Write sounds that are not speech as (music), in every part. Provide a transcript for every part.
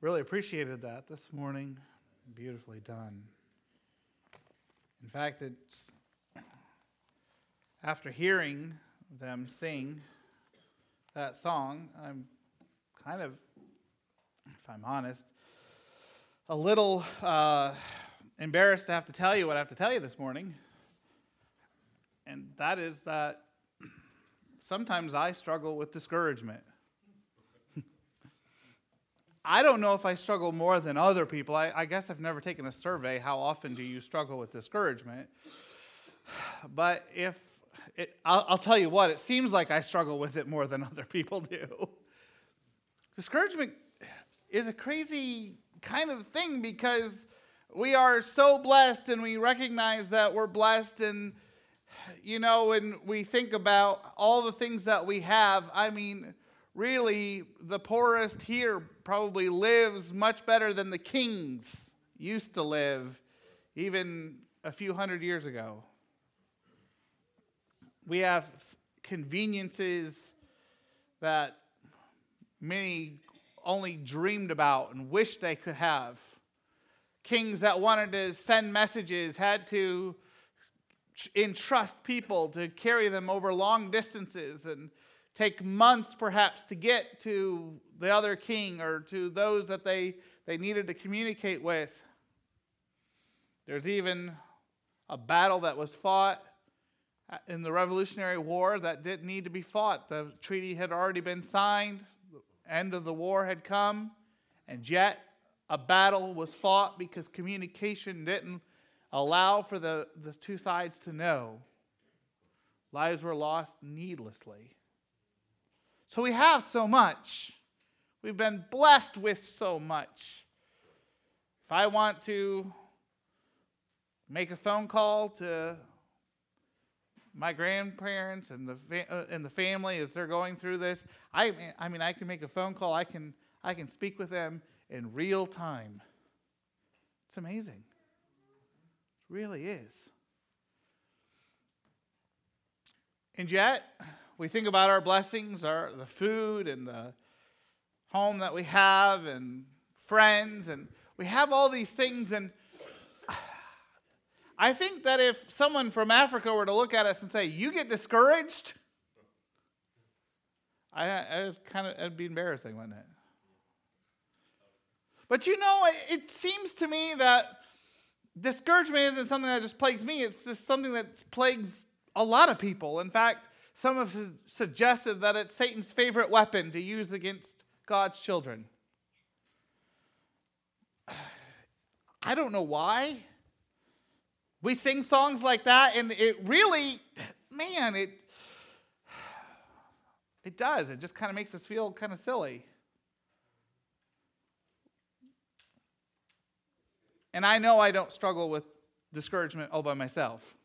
Really appreciated that this morning. Beautifully done. In fact, it's after hearing them sing that song, I'm kind of, if I'm honest, a little uh, embarrassed to have to tell you what I have to tell you this morning. And that is that sometimes I struggle with discouragement. I don't know if I struggle more than other people. I, I, guess I've never taken a survey. How often do you struggle with discouragement? (sighs) But if it, I'll, I'll tell you what, it seems like I struggle with it more than (laughs) other people do. Discouragement is a crazy kind of thing because we are so blessed and we recognize that we're blessed and you know when we think about all the things that we have i mean really the poorest here probably lives much better than the kings used to live even a few hundred years ago. We have conveniences that many only dreamed about and wished they could have. Kings that wanted to send messages had to entrust people to carry them over long distances and take months perhaps to get to the other king or to those that they, they needed to communicate with. There's even a battle that was fought in the Revolutionary War that didn't need to be fought. The treaty had already been signed, the end of the war had come, and yet a battle was fought because communication didn't allow for the, the two sides to know. Lives were lost needlessly. So we have so much. We've been blessed with so much. If I want to make a phone call to my grandparents and the uh, and the family as they're going through this, I I mean I can make a phone call. I can I can speak with them in real time. It's amazing. It really is. And yet, we think about our blessings, our the food and the home that we have and friends and we have all these things and I think that if someone from Africa were to look at us and say, "You get discouraged," I, I kind of it'd be embarrassing, wouldn't it? But you know, it, it seems to me that discouragement isn't something that just plagues me. It's just something that plagues a lot of people. In fact, some have suggested that it's Satan's favorite weapon to use against God's children. (sighs) I don't know why. We sing songs like that, and it really, man, it it does. It just kind of makes us feel kind of silly. And I know I don't struggle with discouragement all by myself.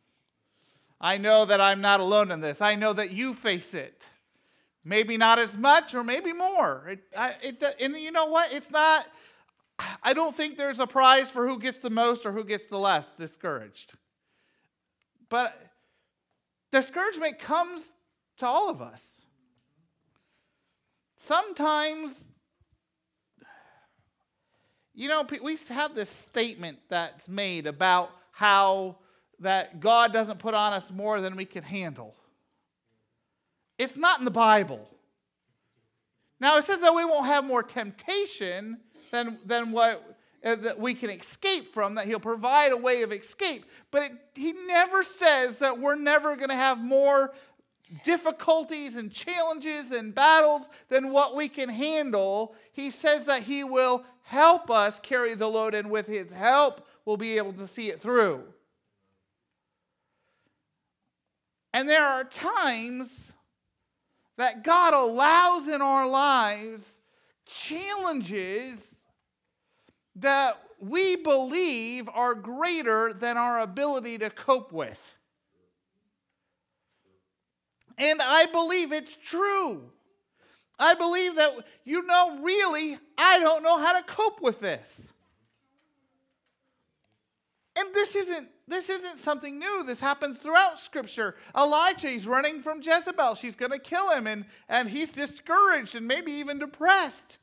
I know that I'm not alone in this. I know that you face it. Maybe not as much or maybe more. It, I, it, and you know what? It's not, I don't think there's a prize for who gets the most or who gets the less discouraged. But discouragement comes to all of us. Sometimes, you know, we have this statement that's made about how that God doesn't put on us more than we can handle. It's not in the Bible. Now, it says that we won't have more temptation than, than what uh, that we can escape from, that He'll provide a way of escape. But it, He never says that we're never going to have more difficulties and challenges and battles than what we can handle. He says that He will help us carry the load, and with His help, we'll be able to see it through. And there are times that God allows in our lives challenges that we believe are greater than our ability to cope with. And I believe it's true. I believe that, you know, really, I don't know how to cope with this. And this isn't this isn't something new. This happens throughout Scripture. Elijah, he's running from Jezebel. She's going to kill him, and, and he's discouraged and maybe even depressed.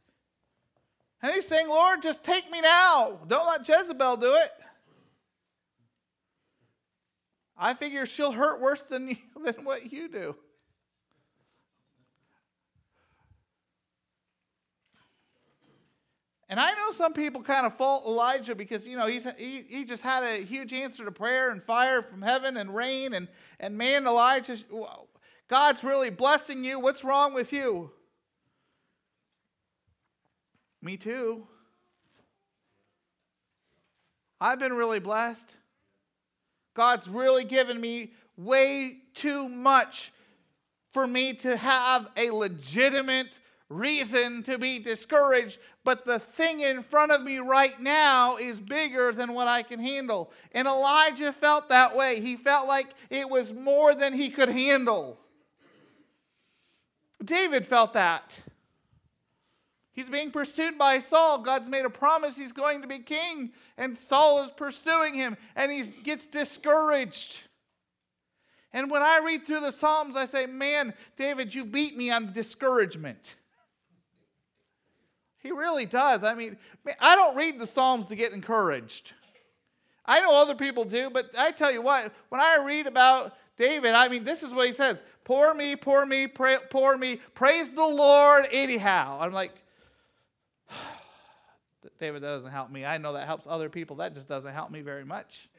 And he's saying, Lord, just take me now. Don't let Jezebel do it. I figure she'll hurt worse than, (laughs) than what you do. And I know some people kind of fault Elijah because, you know, he's, he, he just had a huge answer to prayer and fire from heaven and rain. And, and man, Elijah, God's really blessing you. What's wrong with you? Me too. I've been really blessed. God's really given me way too much for me to have a legitimate reason to be discouraged, but the thing in front of me right now is bigger than what I can handle. And Elijah felt that way. He felt like it was more than he could handle. David felt that. He's being pursued by Saul. God's made a promise he's going to be king, and Saul is pursuing him, and he gets discouraged. And when I read through the Psalms, I say, Man, David, you beat me on discouragement. He really does. I mean, I don't read the Psalms to get encouraged. I know other people do, but I tell you what, when I read about David, I mean, this is what he says Poor me, poor me, pray, poor me, praise the Lord anyhow. I'm like, (sighs) David, that doesn't help me. I know that helps other people. That just doesn't help me very much.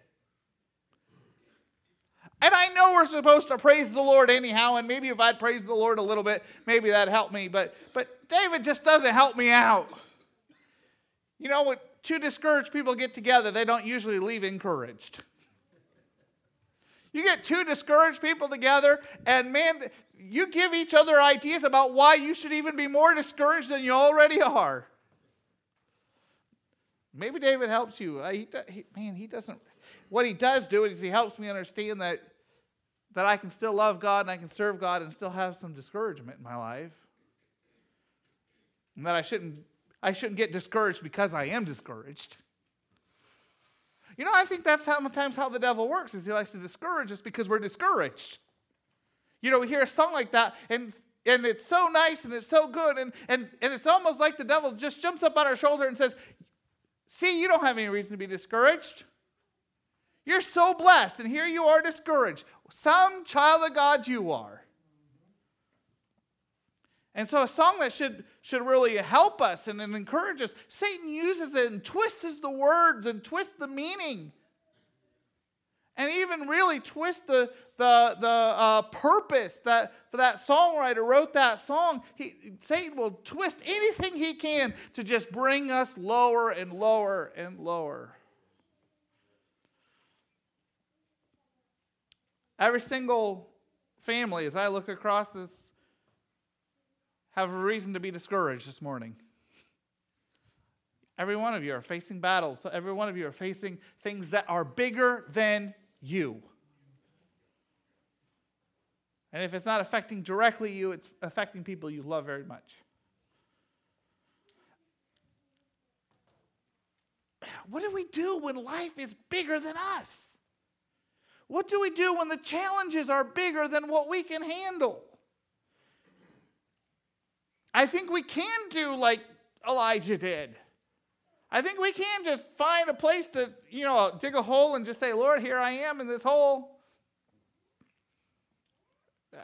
And I know we're supposed to praise the Lord anyhow, and maybe if I'd praise the Lord a little bit, maybe that'd help me. But, but David just doesn't help me out. You know, when two discouraged people get together, they don't usually leave encouraged. You get two discouraged people together, and man, you give each other ideas about why you should even be more discouraged than you already are. Maybe David helps you. Uh, he, man, he doesn't. What he does do is he helps me understand that that I can still love God and I can serve God and still have some discouragement in my life. And that I shouldn't I shouldn't get discouraged because I am discouraged. You know, I think that's sometimes how the devil works is he likes to discourage us because we're discouraged. You know, we hear a song like that and and it's so nice and it's so good and, and, and it's almost like the devil just jumps up on our shoulder and says, see, you don't have any reason to be discouraged. You're so blessed, and here you are discouraged. Some child of God you are. And so, a song that should, should really help us and, and encourage us, Satan uses it and twists the words and twists the meaning. And even really twist the, the, the uh, purpose that for that songwriter wrote that song. He, Satan will twist anything he can to just bring us lower and lower and lower. Every single family, as I look across this, have a reason to be discouraged this morning. Every one of you are facing battles. So Every one of you are facing things that are bigger than you. And if it's not affecting directly you, it's affecting people you love very much. What do we do when life is bigger than us? What do we do when the challenges are bigger than what we can handle? I think we can do like Elijah did. I think we can just find a place to, you know, dig a hole and just say, Lord, here I am in this hole. Uh,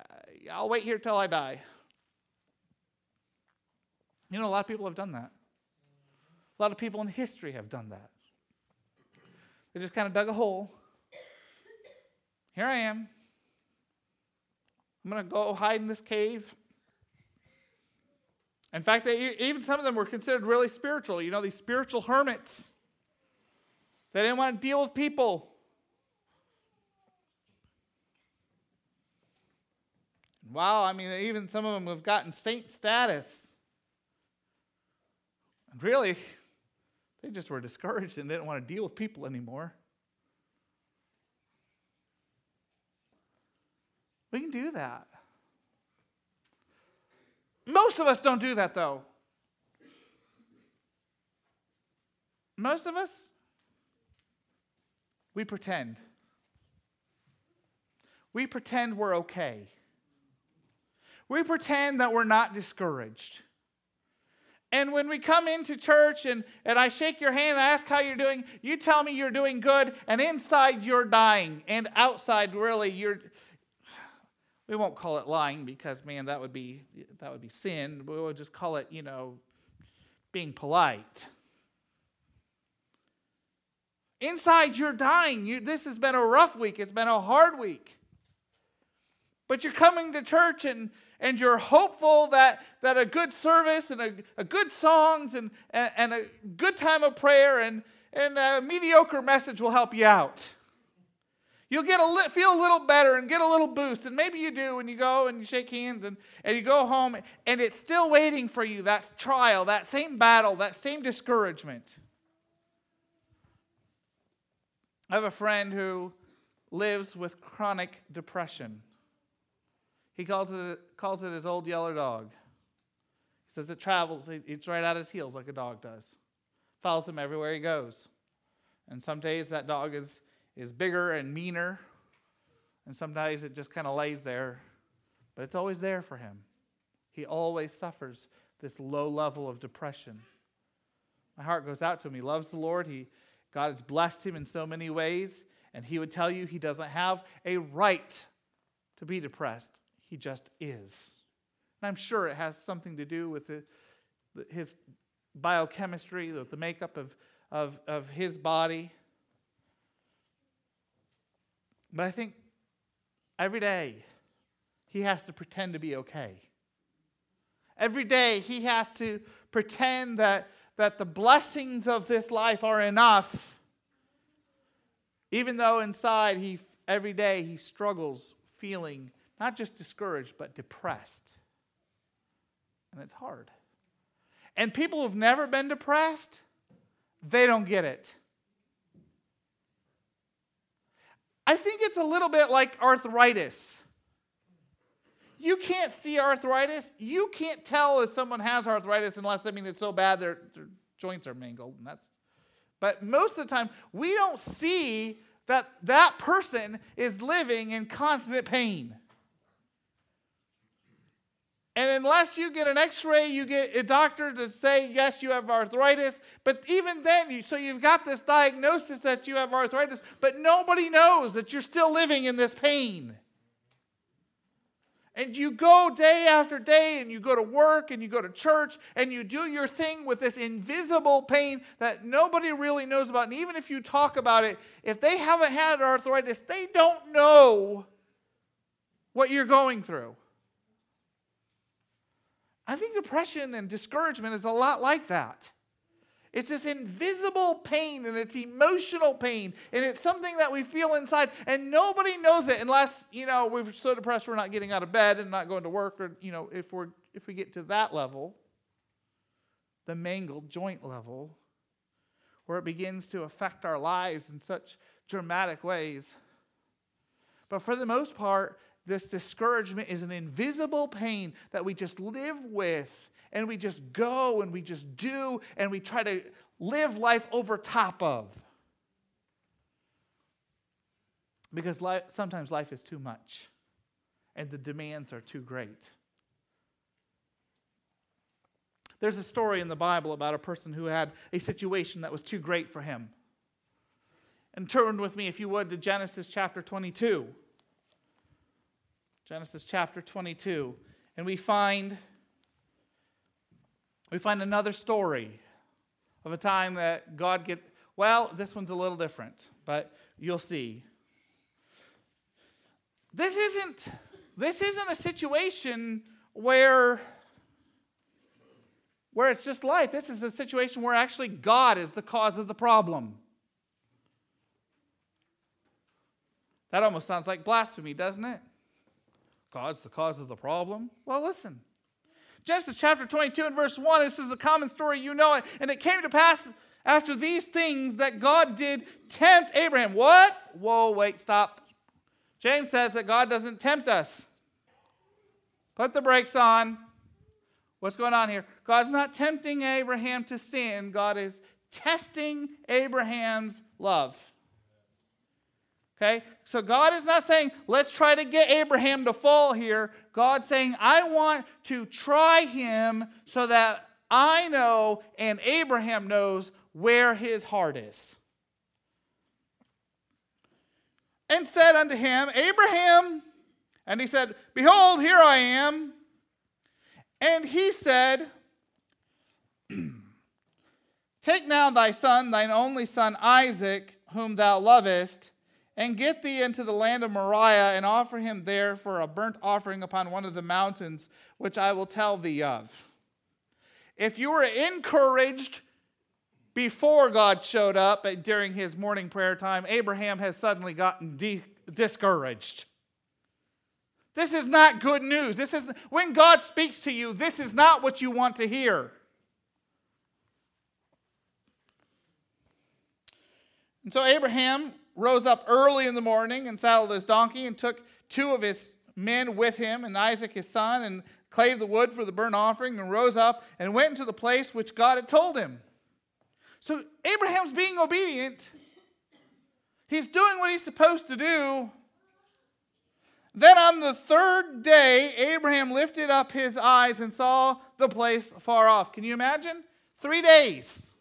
I'll wait here till I die. You know, a lot of people have done that. A lot of people in history have done that. They just kind of dug a hole here I am. I'm going to go hide in this cave. In fact, they, even some of them were considered really spiritual. You know, these spiritual hermits. They didn't want to deal with people. Wow, I mean, even some of them have gotten saint status. And really, they just were discouraged and didn't want to deal with people anymore. We can do that. Most of us don't do that, though. Most of us, we pretend. We pretend we're okay. We pretend that we're not discouraged. And when we come into church and, and I shake your hand and ask how you're doing, you tell me you're doing good, and inside you're dying, and outside really you're we won't call it lying because man, that would be that would be sin. We will just call it, you know, being polite. Inside you're dying. You, this has been a rough week. It's been a hard week. But you're coming to church and and you're hopeful that, that a good service and a, a good songs and, and, and, a good time of prayer and, and a mediocre message will help you out. You'll get a li- feel a little better and get a little boost. And maybe you do when you go and you shake hands and, and you go home and it's still waiting for you that trial, that same battle, that same discouragement. I have a friend who lives with chronic depression. He calls it, calls it his old yellow dog. He says it travels, it's right at his heels like a dog does. Follows him everywhere he goes. And some days that dog is, is bigger and meaner, and sometimes it just kind of lays there, but it's always there for him. He always suffers this low level of depression. My heart goes out to him. He loves the Lord. He, God has blessed him in so many ways, and he would tell you he doesn't have a right to be depressed. He just is. And I'm sure it has something to do with the, his biochemistry, with the makeup of, of, of his body. But I think every day he has to pretend to be okay. Every day he has to pretend that, that the blessings of this life are enough, even though inside he every day he struggles feeling not just discouraged, but depressed. And it's hard. And people who've never been depressed, they don't get it. I think it's a little bit like arthritis. You can't see arthritis. You can't tell if someone has arthritis unless I mean it's so bad their, their joints are mangled, and that's. But most of the time, we don't see that that person is living in constant pain. And unless you get an x ray, you get a doctor to say, yes, you have arthritis. But even then, so you've got this diagnosis that you have arthritis, but nobody knows that you're still living in this pain. And you go day after day, and you go to work, and you go to church, and you do your thing with this invisible pain that nobody really knows about. And even if you talk about it, if they haven't had arthritis, they don't know what you're going through. I think depression and discouragement is a lot like that. It's this invisible pain and it's emotional pain and it's something that we feel inside and nobody knows it unless, you know, we're so depressed we're not getting out of bed and not going to work or, you know, if we're if we get to that level, the mangled joint level, where it begins to affect our lives in such dramatic ways. But for the most part, this discouragement is an invisible pain that we just live with and we just go and we just do and we try to live life over top of. Because life, sometimes life is too much and the demands are too great. There's a story in the Bible about a person who had a situation that was too great for him. And turn with me, if you would, to Genesis chapter 22. Genesis chapter 22. And we find we find another story of a time that God get well, this one's a little different, but you'll see. This isn't this isn't a situation where where it's just life. This is a situation where actually God is the cause of the problem. That almost sounds like blasphemy, doesn't it? God's the cause of the problem? Well, listen. Genesis chapter 22 and verse 1, this is the common story, you know it. And it came to pass after these things that God did tempt Abraham. What? Whoa, wait, stop. James says that God doesn't tempt us. Put the brakes on. What's going on here? God's not tempting Abraham to sin, God is testing Abraham's love. Okay? So God is not saying, let's try to get Abraham to fall here. God's saying, I want to try him so that I know and Abraham knows where his heart is. And said unto him, Abraham, and he said, Behold, here I am. And he said, Take now thy son, thine only son Isaac, whom thou lovest, and get thee into the land of Moriah, and offer him there for a burnt offering upon one of the mountains, which I will tell thee of. If you were encouraged before God showed up during his morning prayer time, Abraham has suddenly gotten de- discouraged. This is not good news. This is when God speaks to you, this is not what you want to hear. And so Abraham rose up early in the morning and saddled his donkey and took two of his men with him and Isaac his son and clave the wood for the burnt offering and rose up and went into the place which God had told him. So Abraham's being obedient. He's doing what he's supposed to do. Then on the third day, Abraham lifted up his eyes and saw the place far off. Can you imagine? Three days.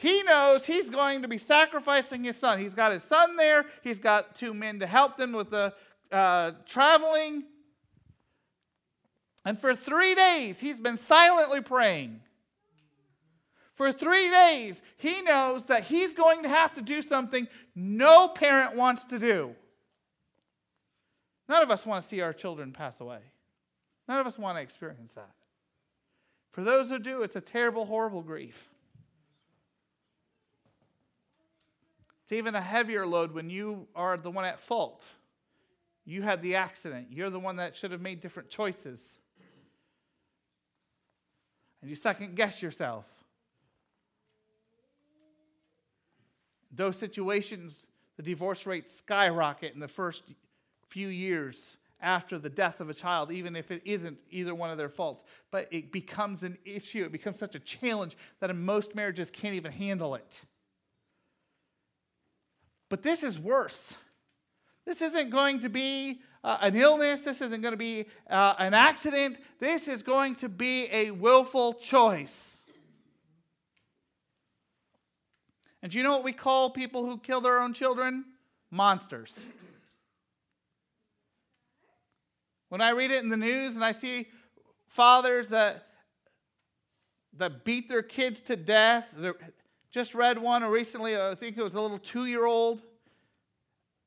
He knows he's going to be sacrificing his son. He's got his son there, he's got two men to help them with the uh, traveling. And for three days, he's been silently praying. For three days, he knows that he's going to have to do something no parent wants to do. None of us want to see our children pass away. None of us want to experience that. For those who do, it's a terrible, horrible grief. It's even a heavier load when you are the one at fault. You had the accident. You're the one that should have made different choices. And you second guess yourself. Those situations, the divorce rates skyrocket in the first few years after the death of a child, even if it isn't either one of their faults. But it becomes an issue, it becomes such a challenge that in most marriages can't even handle it. But this is worse. This isn't going to be uh, an illness. This isn't going to be uh, an accident. This is going to be a willful choice. And do you know what we call people who kill their own children? Monsters. When I read it in the news and I see fathers that that beat their kids to death, just read one recently, uh, I think it was a little two year old.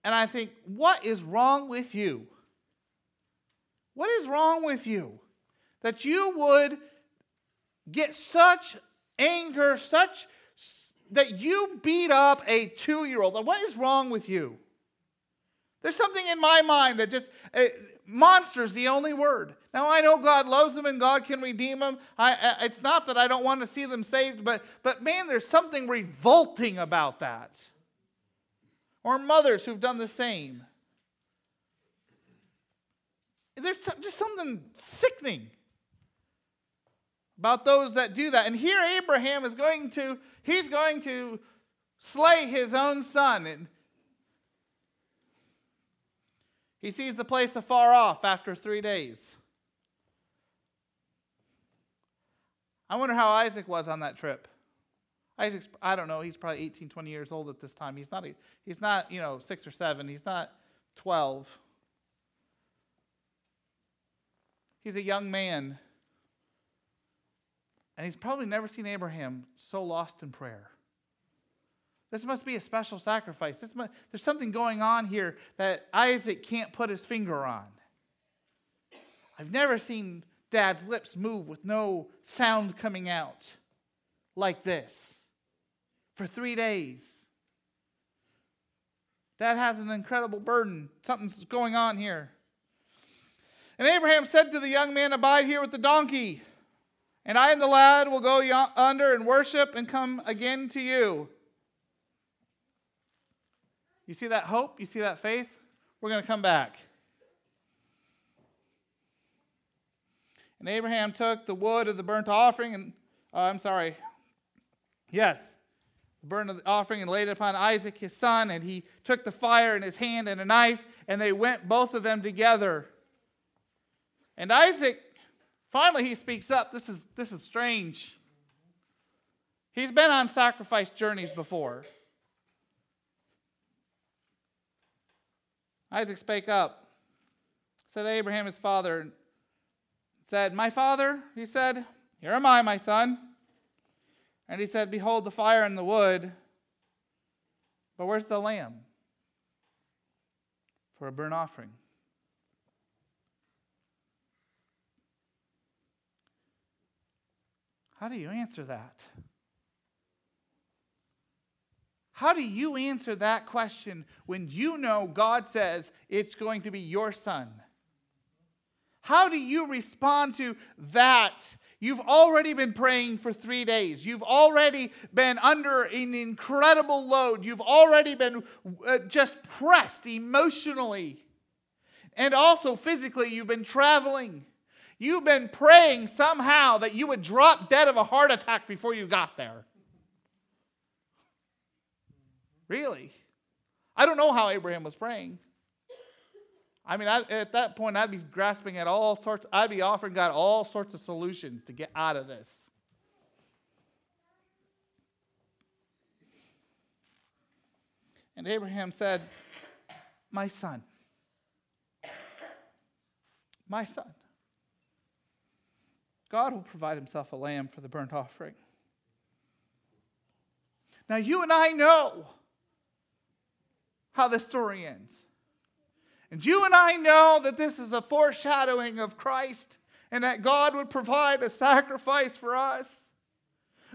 And I think, what is wrong with you? What is wrong with you? That you would get such anger, such that you beat up a two year old. What is wrong with you? There's something in my mind that just, uh, monster's the only word. Now I know God loves them and God can redeem them. I, I, it's not that I don't want to see them saved, but, but man, there's something revolting about that. Or mothers who've done the same. There's just something sickening about those that do that. And here Abraham is going to, he's going to slay his own son. And he sees the place afar off after three days. I wonder how Isaac was on that trip. Isaac's, I don't know, he's probably 18, 20 years old at this time. He's not, he's not, you know, six or seven. He's not 12. He's a young man. And he's probably never seen Abraham so lost in prayer. This must be a special sacrifice. This must, there's something going on here that Isaac can't put his finger on. I've never seen dad's lips move with no sound coming out like this for three days. Dad has an incredible burden. Something's going on here. And Abraham said to the young man, Abide here with the donkey, and I and the lad will go under and worship and come again to you. You see that hope? You see that faith? We're going to come back. And Abraham took the wood of the burnt offering, and uh, I'm sorry, yes, the burnt offering, and laid it upon Isaac his son. And he took the fire in his hand and a knife, and they went both of them together. And Isaac Finally, he speaks up. This is, this is strange. He's been on sacrifice journeys before. Isaac spake up, said Abraham his father, said, My father, he said, Here am I, my son. And he said, Behold the fire and the wood, but where's the lamb for a burnt offering? How do you answer that? How do you answer that question when you know God says it's going to be your son? How do you respond to that? You've already been praying for three days. You've already been under an incredible load. You've already been uh, just pressed emotionally. And also physically, you've been traveling. You've been praying somehow that you would drop dead of a heart attack before you got there. Really? I don't know how Abraham was praying. I mean, I, at that point, I'd be grasping at all sorts, I'd be offering God all sorts of solutions to get out of this. And Abraham said, My son, my son, God will provide himself a lamb for the burnt offering. Now, you and I know how the story ends. And you and I know that this is a foreshadowing of Christ and that God would provide a sacrifice for us.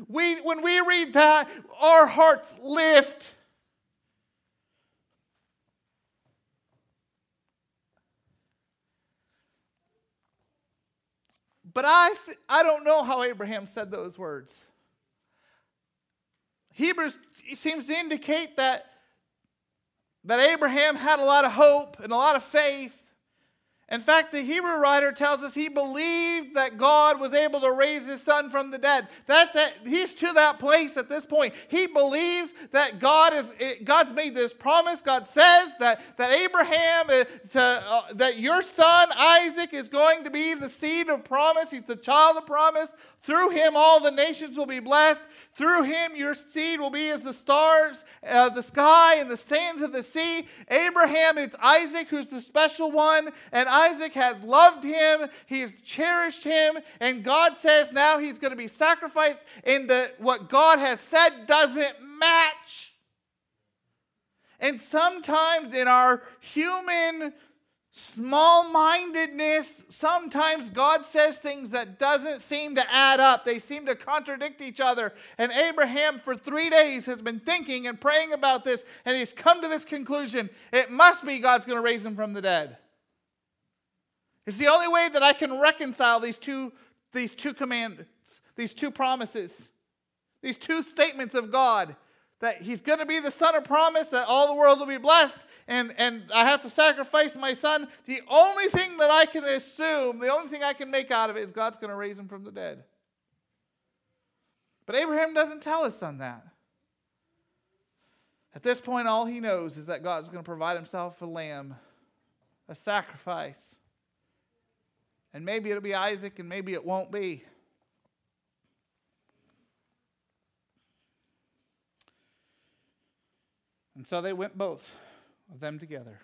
We, when we read that, our hearts lift. But I, I don't know how Abraham said those words. Hebrews seems to indicate that that Abraham had a lot of hope and a lot of faith. In fact, the Hebrew writer tells us he believed that God was able to raise his son from the dead. That's it. He's to that place at this point. He believes that God is God's made this promise. God says that that Abraham uh, to, uh, that your son Isaac is going to be the seed of promise. He's the child of promise. Through him all the nations will be blessed. Through him, your seed will be as the stars of the sky and the sands of the sea. Abraham, it's Isaac who's the special one, and Isaac has loved him. He has cherished him, and God says now he's going to be sacrificed. And the, what God has said doesn't match. And sometimes in our human small mindedness sometimes god says things that doesn't seem to add up. They seem to contradict each other. And abraham for three days has been thinking and praying about this and he's come to this conclusion it must be god's going to raise him from the dead. It's the only way that i can reconcile these two these two commandments these two promises these two statements of god that he's going to be the son of promise, that all the world will be blessed, and, and I have to sacrifice my son. The only thing that I can assume, the only thing I can make out of it is God's going to raise him from the dead. But Abraham doesn't tell his son that. At this point, all he knows is that God's going to provide himself a lamb, a sacrifice. And maybe it'll be Isaac, and maybe it won't be. And so they went both of them together.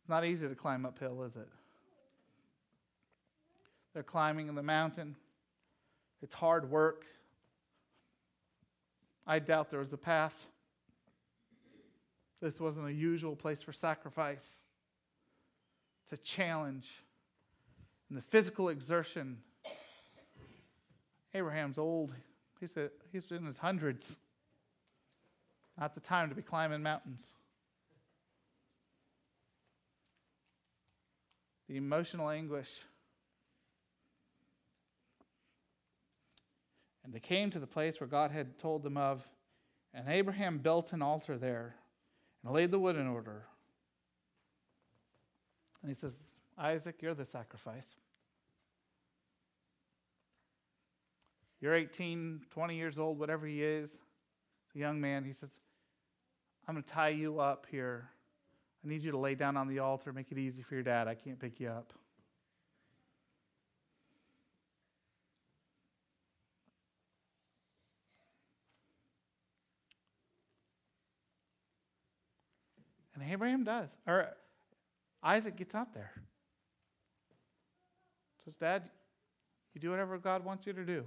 It's not easy to climb uphill, is it? They're climbing in the mountain. It's hard work. I doubt there was a path. This wasn't a usual place for sacrifice. It's a challenge. And the physical exertion. Abraham's old. He's, a, he's in his hundreds. Not the time to be climbing mountains. The emotional anguish. And they came to the place where God had told them of, and Abraham built an altar there and laid the wood in order. And he says, Isaac, you're the sacrifice. You're 18, 20 years old, whatever he is, a young man. He says, I'm going to tie you up here. I need you to lay down on the altar, make it easy for your dad. I can't pick you up. And Abraham does. Or Isaac gets out there. Says, Dad, you do whatever God wants you to do.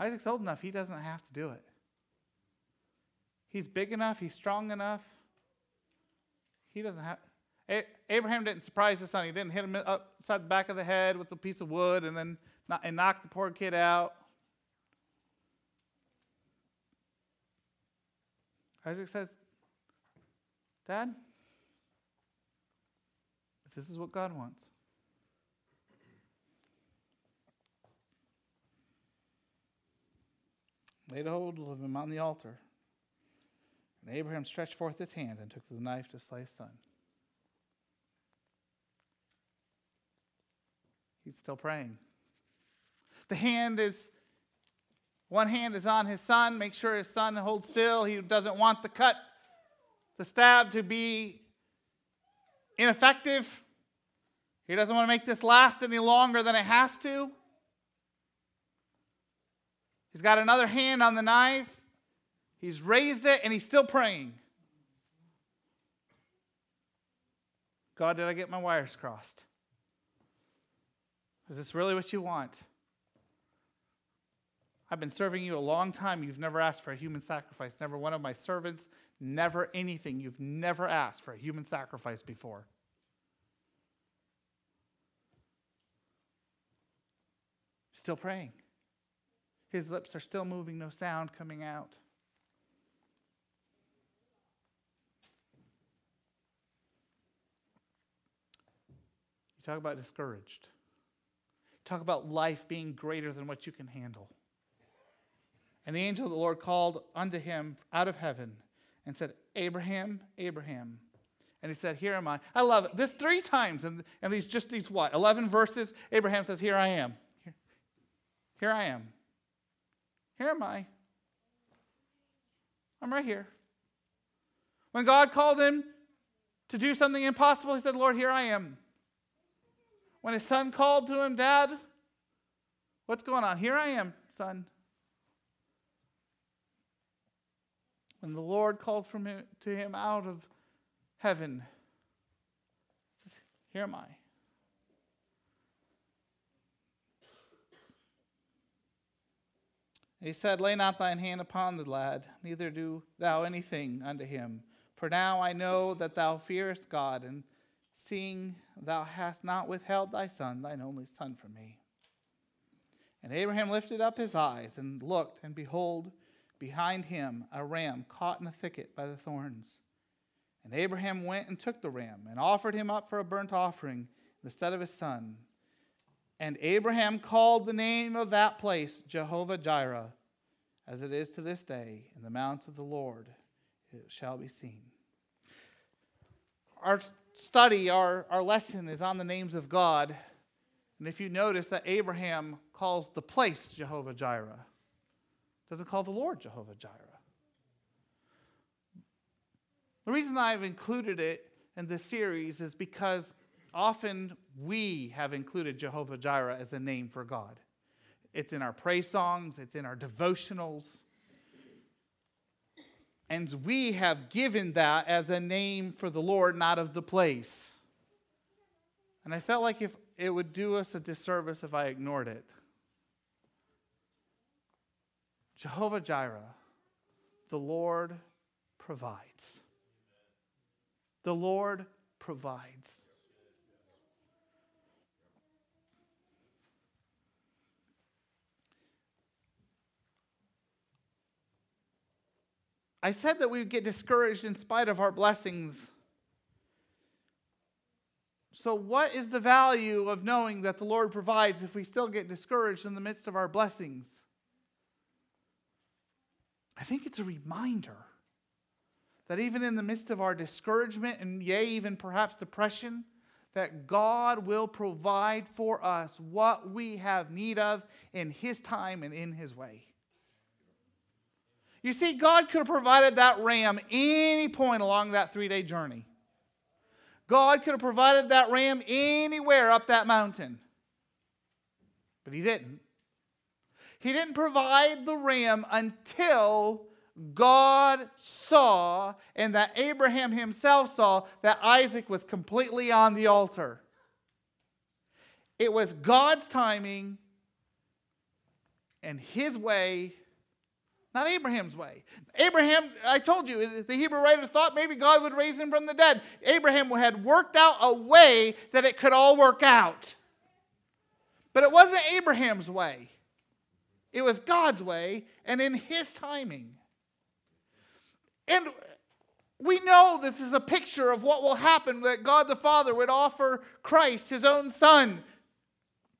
Isaac's old enough, he doesn't have to do it. He's big enough, he's strong enough. He doesn't have. Abraham didn't surprise his son. He didn't hit him upside the back of the head with a piece of wood and then and knock the poor kid out. Isaac says, Dad, if this is what God wants, laid hold of him on the altar. And Abraham stretched forth his hand and took the knife to slay his son. He's still praying. The hand is, one hand is on his son. Make sure his son holds still. He doesn't want the cut, the stab to be ineffective. He doesn't want to make this last any longer than it has to. He's got another hand on the knife. He's raised it and he's still praying. God, did I get my wires crossed? Is this really what you want? I've been serving you a long time. You've never asked for a human sacrifice. Never one of my servants, never anything. You've never asked for a human sacrifice before. Still praying. His lips are still moving, no sound coming out. Talk about discouraged. Talk about life being greater than what you can handle. And the angel of the Lord called unto him out of heaven and said, Abraham, Abraham. And he said, Here am I. I love it. This three times, and, and these just these what? 11 verses. Abraham says, Here I am. Here, here I am. Here am I. I'm right here. When God called him to do something impossible, he said, Lord, here I am. When his son called to him, Dad, what's going on? Here I am, son. When the Lord calls from him, to him out of heaven, says, Here am I. He said, Lay not thine hand upon the lad, neither do thou anything unto him. For now I know that thou fearest God, and seeing thou hast not withheld thy son, thine only son, from me. And Abraham lifted up his eyes and looked, and behold, behind him a ram caught in a thicket by the thorns. And Abraham went and took the ram, and offered him up for a burnt offering in the stead of his son. And Abraham called the name of that place Jehovah Jireh, as it is to this day, in the mount of the Lord it shall be seen. Our study, our, our lesson is on the names of God. And if you notice that Abraham calls the place Jehovah Jireh, doesn't call the Lord Jehovah Jireh. The reason I've included it in this series is because often we have included Jehovah Jireh as a name for God. It's in our praise songs, it's in our devotionals. And we have given that as a name for the Lord, not of the place. And I felt like if it would do us a disservice if I ignored it. Jehovah Jireh, the Lord provides. The Lord provides. I said that we would get discouraged in spite of our blessings. So, what is the value of knowing that the Lord provides if we still get discouraged in the midst of our blessings? I think it's a reminder that even in the midst of our discouragement and, yea, even perhaps depression, that God will provide for us what we have need of in His time and in His way. You see, God could have provided that ram any point along that three day journey. God could have provided that ram anywhere up that mountain. But He didn't. He didn't provide the ram until God saw and that Abraham himself saw that Isaac was completely on the altar. It was God's timing and his way, not Abraham's way. Abraham, I told you, the Hebrew writer thought maybe God would raise him from the dead. Abraham had worked out a way that it could all work out. But it wasn't Abraham's way, it was God's way and in his timing. And we know this is a picture of what will happen that God the Father would offer Christ, his own son,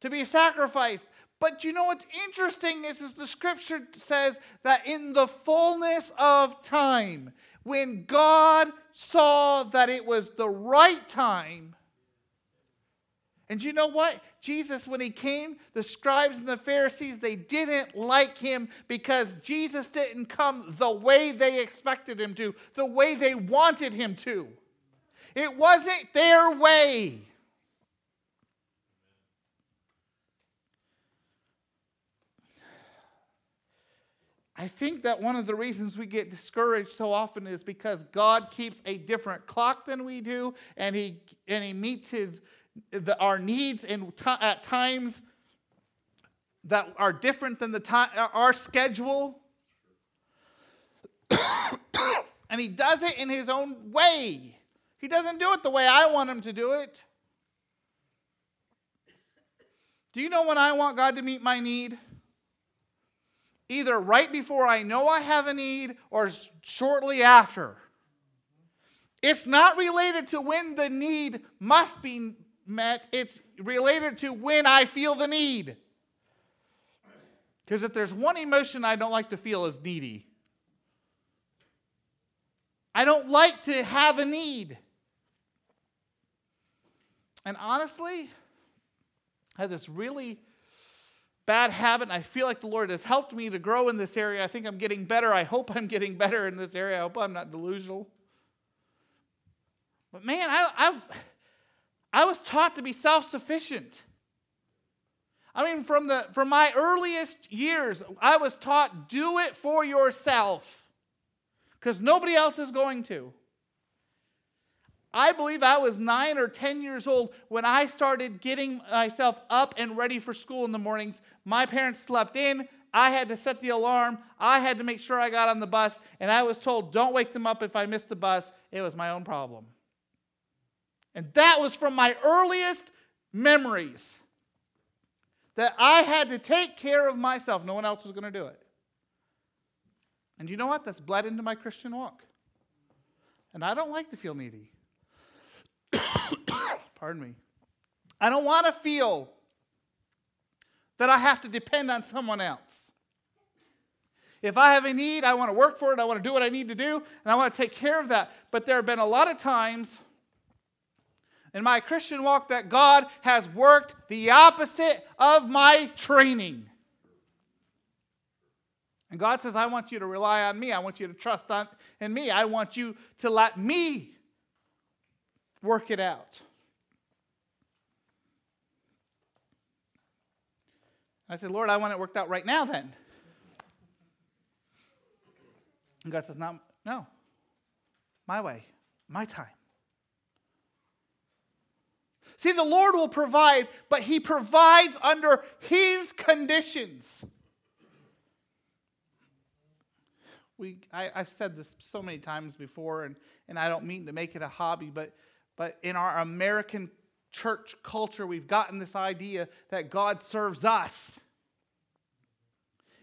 to be sacrificed. But you know what's interesting is, is the scripture says that in the fullness of time, when God saw that it was the right time, and you know what? Jesus, when he came, the scribes and the Pharisees, they didn't like him because Jesus didn't come the way they expected him to, the way they wanted him to. It wasn't their way. I think that one of the reasons we get discouraged so often is because God keeps a different clock than we do, and He and He meets His the, our needs in t- at times that are different than the time uh, our schedule. (coughs) and He does it in His own way. He doesn't do it the way I want Him to do it. Do you know when I want God to meet my need? Either right before I know I have a need or shortly after. It's not related to when the need must be met, it's related to when I feel the need. Because if there's one emotion I don't like to feel is needy. I don't like to have a need. And honestly, I have this really bad habit, and I feel like the Lord has helped me to grow in this area. I think I'm getting better. I hope I'm getting better in this area. I hope I'm not delusional. But man, I, I've, I was taught to be self sufficient. I mean, from, the, from my earliest years, I was taught do it for yourself because nobody else is going to. I believe I was nine or 10 years old when I started getting myself up and ready for school in the mornings. My parents slept in. I had to set the alarm. I had to make sure I got on the bus. And I was told, don't wake them up if I missed the bus. It was my own problem. And that was from my earliest memories that I had to take care of myself. No one else was going to do it. And you know what? That's bled into my Christian walk. And I don't like to feel needy. Pardon me. I don't want to feel that I have to depend on someone else. If I have a need, I want to work for it, I want to do what I need to do, and I want to take care of that. But there have been a lot of times in my Christian walk that God has worked the opposite of my training. And God says, I want you to rely on me. I want you to trust on, in me. I want you to let me work it out. I said, Lord, I want it worked out right now then. And God says, Not, no, my way, my time. See, the Lord will provide, but He provides under His conditions. We, I, have said this so many times before, and, and I don't mean to make it a hobby, but but in our American church culture, we've gotten this idea that God serves us.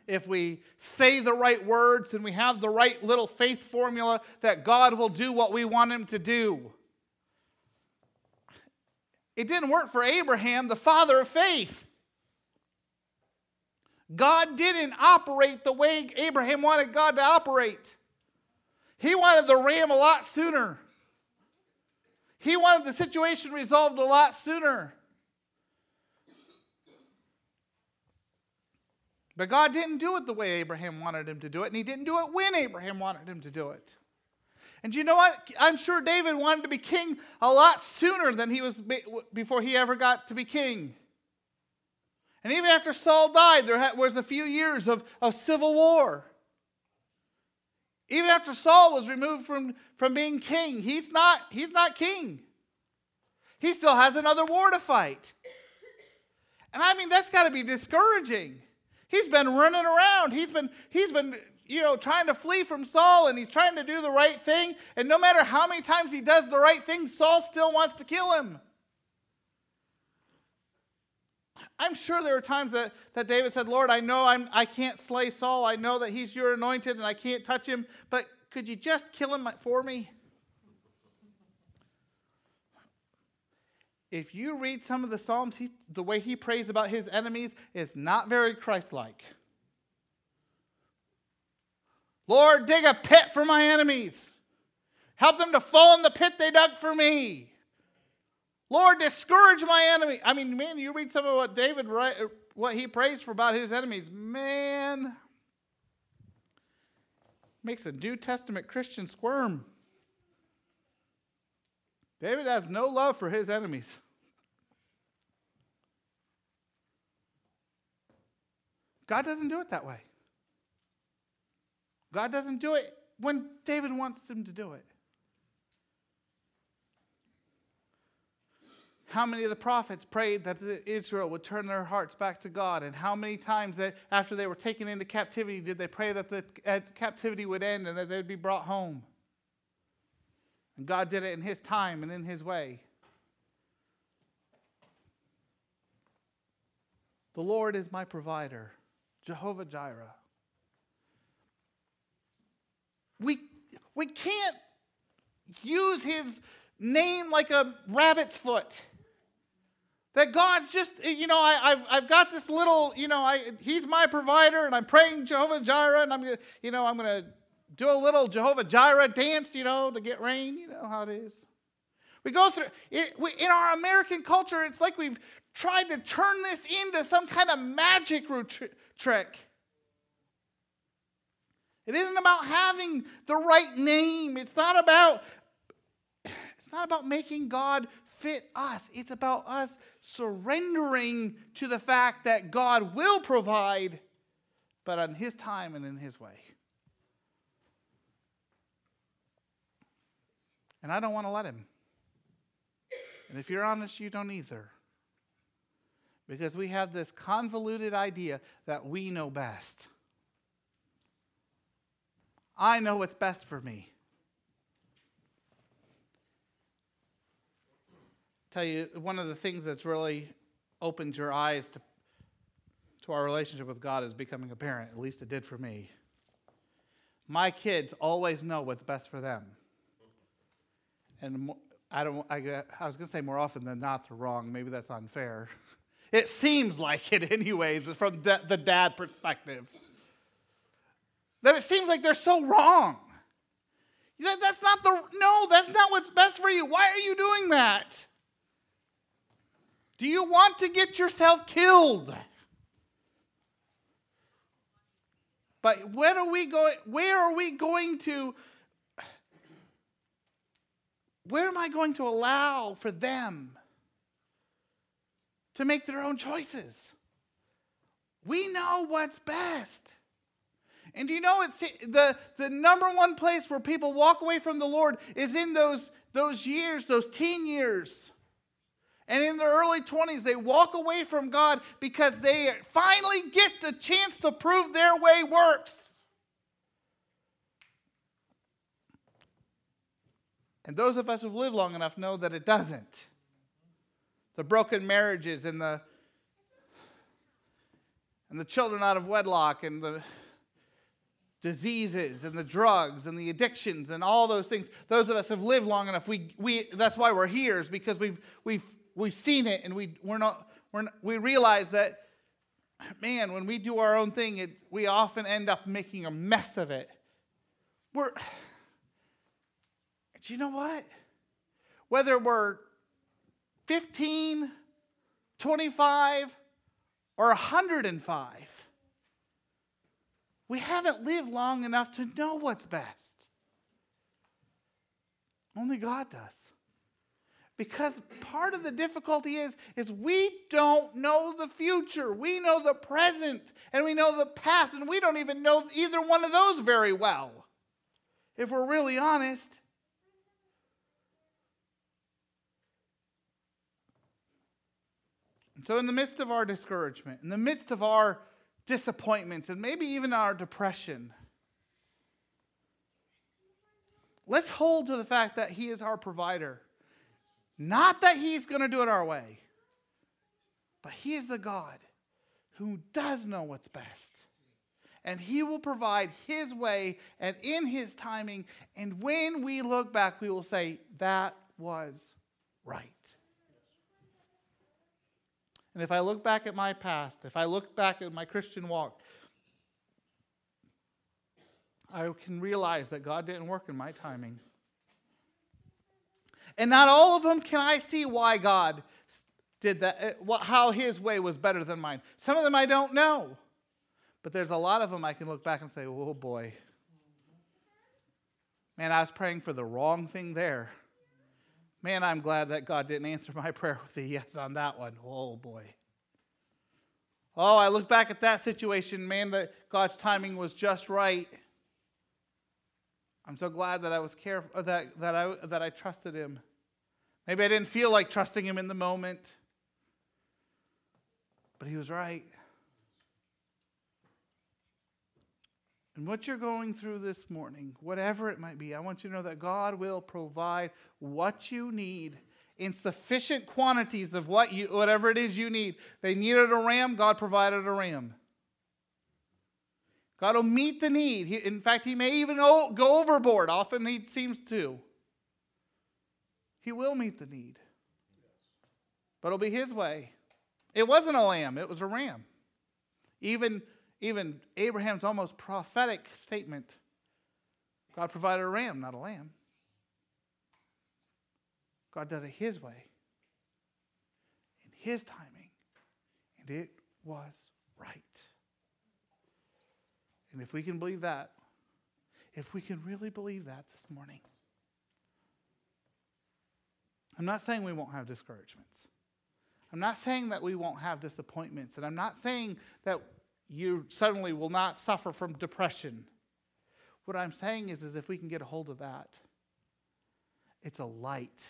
If we say the right words and we have the right little faith formula, that God will do what we want Him to do. It didn't work for Abraham, the father of faith. God didn't operate the way Abraham wanted God to operate. He wanted the ram a lot sooner. He wanted the situation resolved a lot sooner. But God didn't do it the way Abraham wanted him to do it, and he didn't do it when Abraham wanted him to do it. And you know what? I'm sure David wanted to be king a lot sooner than he was before he ever got to be king. And even after Saul died, there was a few years of, of civil war. Even after Saul was removed from, from being king, he's not, he's not king. He still has another war to fight. And I mean, that's got to be discouraging. He's been running around. He's been, he's been, you know, trying to flee from Saul and he's trying to do the right thing. And no matter how many times he does the right thing, Saul still wants to kill him. I'm sure there were times that, that David said, Lord, I know I'm, I can't slay Saul. I know that he's your anointed and I can't touch him, but could you just kill him for me? If you read some of the Psalms, he, the way he prays about his enemies is not very Christ like. Lord, dig a pit for my enemies. Help them to fall in the pit they dug for me. Lord, discourage my enemy. I mean, man, you read some of what David what he prays for about his enemies. Man, makes a New Testament Christian squirm. David has no love for his enemies. God doesn't do it that way. God doesn't do it when David wants him to do it. How many of the prophets prayed that Israel would turn their hearts back to God? And how many times that after they were taken into captivity did they pray that the captivity would end and that they would be brought home? And God did it in His time and in His way. The Lord is my provider, Jehovah Jireh. We, we can't use His name like a rabbit's foot. That God's just, you know, I, have I've got this little, you know, I, He's my provider, and I'm praying Jehovah Jireh, and I'm gonna, you know, I'm gonna do a little Jehovah Jireh dance, you know, to get rain. You know how it is. We go through it we, in our American culture. It's like we've tried to turn this into some kind of magic trick. It isn't about having the right name. It's not about it's not about making God fit us. It's about us surrendering to the fact that God will provide, but on His time and in His way. And I don't want to let Him. And if you're honest, you don't either. Because we have this convoluted idea that we know best. I know what's best for me. Tell you one of the things that's really opened your eyes to, to our relationship with God is becoming a parent. At least it did for me. My kids always know what's best for them. And I don't. I, I was going to say more often than not, they're wrong. Maybe that's unfair. (laughs) It seems like it, anyways, from the dad perspective. That it seems like they're so wrong. That's not the no. That's not what's best for you. Why are you doing that? Do you want to get yourself killed? But when are we going where are we going to where am I going to allow for them to make their own choices? We know what's best. And do you know it's the, the number one place where people walk away from the Lord is in those, those years, those teen years. And in their early 20s, they walk away from God because they finally get the chance to prove their way works. And those of us who've lived long enough know that it doesn't. The broken marriages and the and the children out of wedlock and the diseases and the drugs and the addictions and all those things. Those of us have lived long enough. We, we, that's why we're here, is because we've, we've we've seen it and we, we're not, we're we realize that, man, when we do our own thing, it, we often end up making a mess of it. We're, do you know what? Whether we're 15, 25, or 105, we haven't lived long enough to know what's best. Only God does. Because part of the difficulty is, is we don't know the future. We know the present and we know the past, and we don't even know either one of those very well. If we're really honest, And so, in the midst of our discouragement, in the midst of our disappointments, and maybe even our depression, let's hold to the fact that He is our provider. Not that He's going to do it our way, but He is the God who does know what's best. And He will provide His way and in His timing. And when we look back, we will say, That was right. And if I look back at my past, if I look back at my Christian walk, I can realize that God didn't work in my timing. And not all of them can I see why God did that, uh, how his way was better than mine. Some of them I don't know. But there's a lot of them I can look back and say, oh boy. Man, I was praying for the wrong thing there. Man, I'm glad that God didn't answer my (laughs) prayer with a yes on that one. Oh, boy. Oh, I look back at that situation, man, that God's timing was just right. I'm so glad that I was careful uh, that, that I that I trusted him. Maybe I didn't feel like trusting him in the moment. But he was right. And what you're going through this morning, whatever it might be, I want you to know that God will provide what you need in sufficient quantities of what you, whatever it is you need. They needed a ram, God provided a ram. God will meet the need. He, in fact, He may even go overboard. Often He seems to. He will meet the need. But it'll be His way. It wasn't a lamb, it was a ram. Even even Abraham's almost prophetic statement God provided a ram, not a lamb. God did it His way, in His timing, and it was right. And if we can believe that, if we can really believe that this morning, I'm not saying we won't have discouragements. I'm not saying that we won't have disappointments. And I'm not saying that you suddenly will not suffer from depression. What I'm saying is, is if we can get a hold of that, it's a light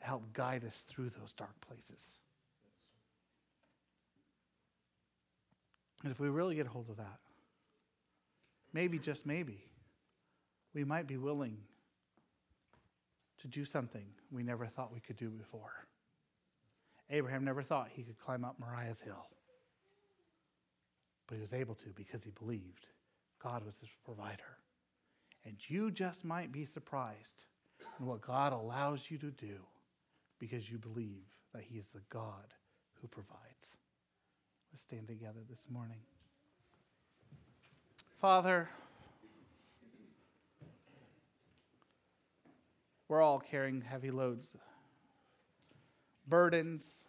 to help guide us through those dark places. And if we really get a hold of that, maybe, just maybe, we might be willing to do something we never thought we could do before. Abraham never thought he could climb up Moriah's hill but he was able to because he believed God was his provider. And you just might be surprised in what God allows you to do because you believe that he is the God who provides. Let's stand together this morning. Father, we're all carrying heavy loads, burdens,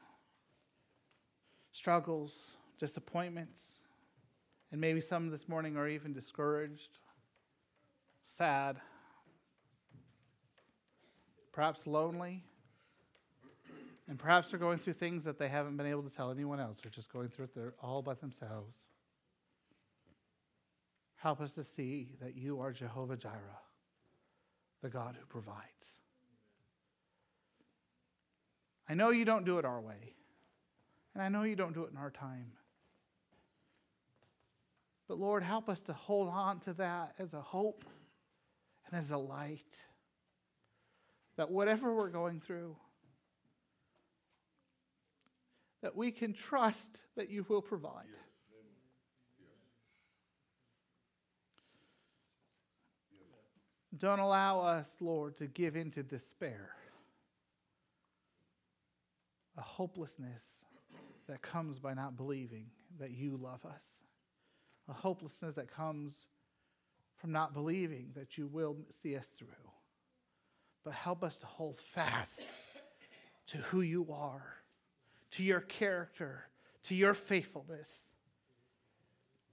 struggles, disappointments. And maybe some this morning are even discouraged, sad, perhaps lonely, and perhaps they're going through things that they haven't been able to tell anyone else. They're just going through it all by themselves. Help us to see that you are Jehovah Jireh, the God who provides. I know you don't do it our way, and I know you don't do it in our time. But Lord, help us to hold on to that as a hope and as a light. That whatever we're going through, that we can trust that you will provide. Don't allow us, Lord, to give in to despair, a hopelessness that comes by not believing that you love us a hopelessness that comes from not believing that you will see us through. But help us to hold fast to who you are, to your character, to your faithfulness.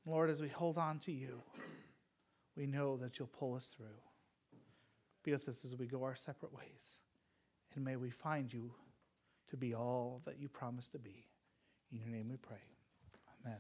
Lord, as we hold on to you, we know that you'll pull us through. Be with us as we go our separate ways. And may we find you to be all that you promised to be. In your name we pray. Amen.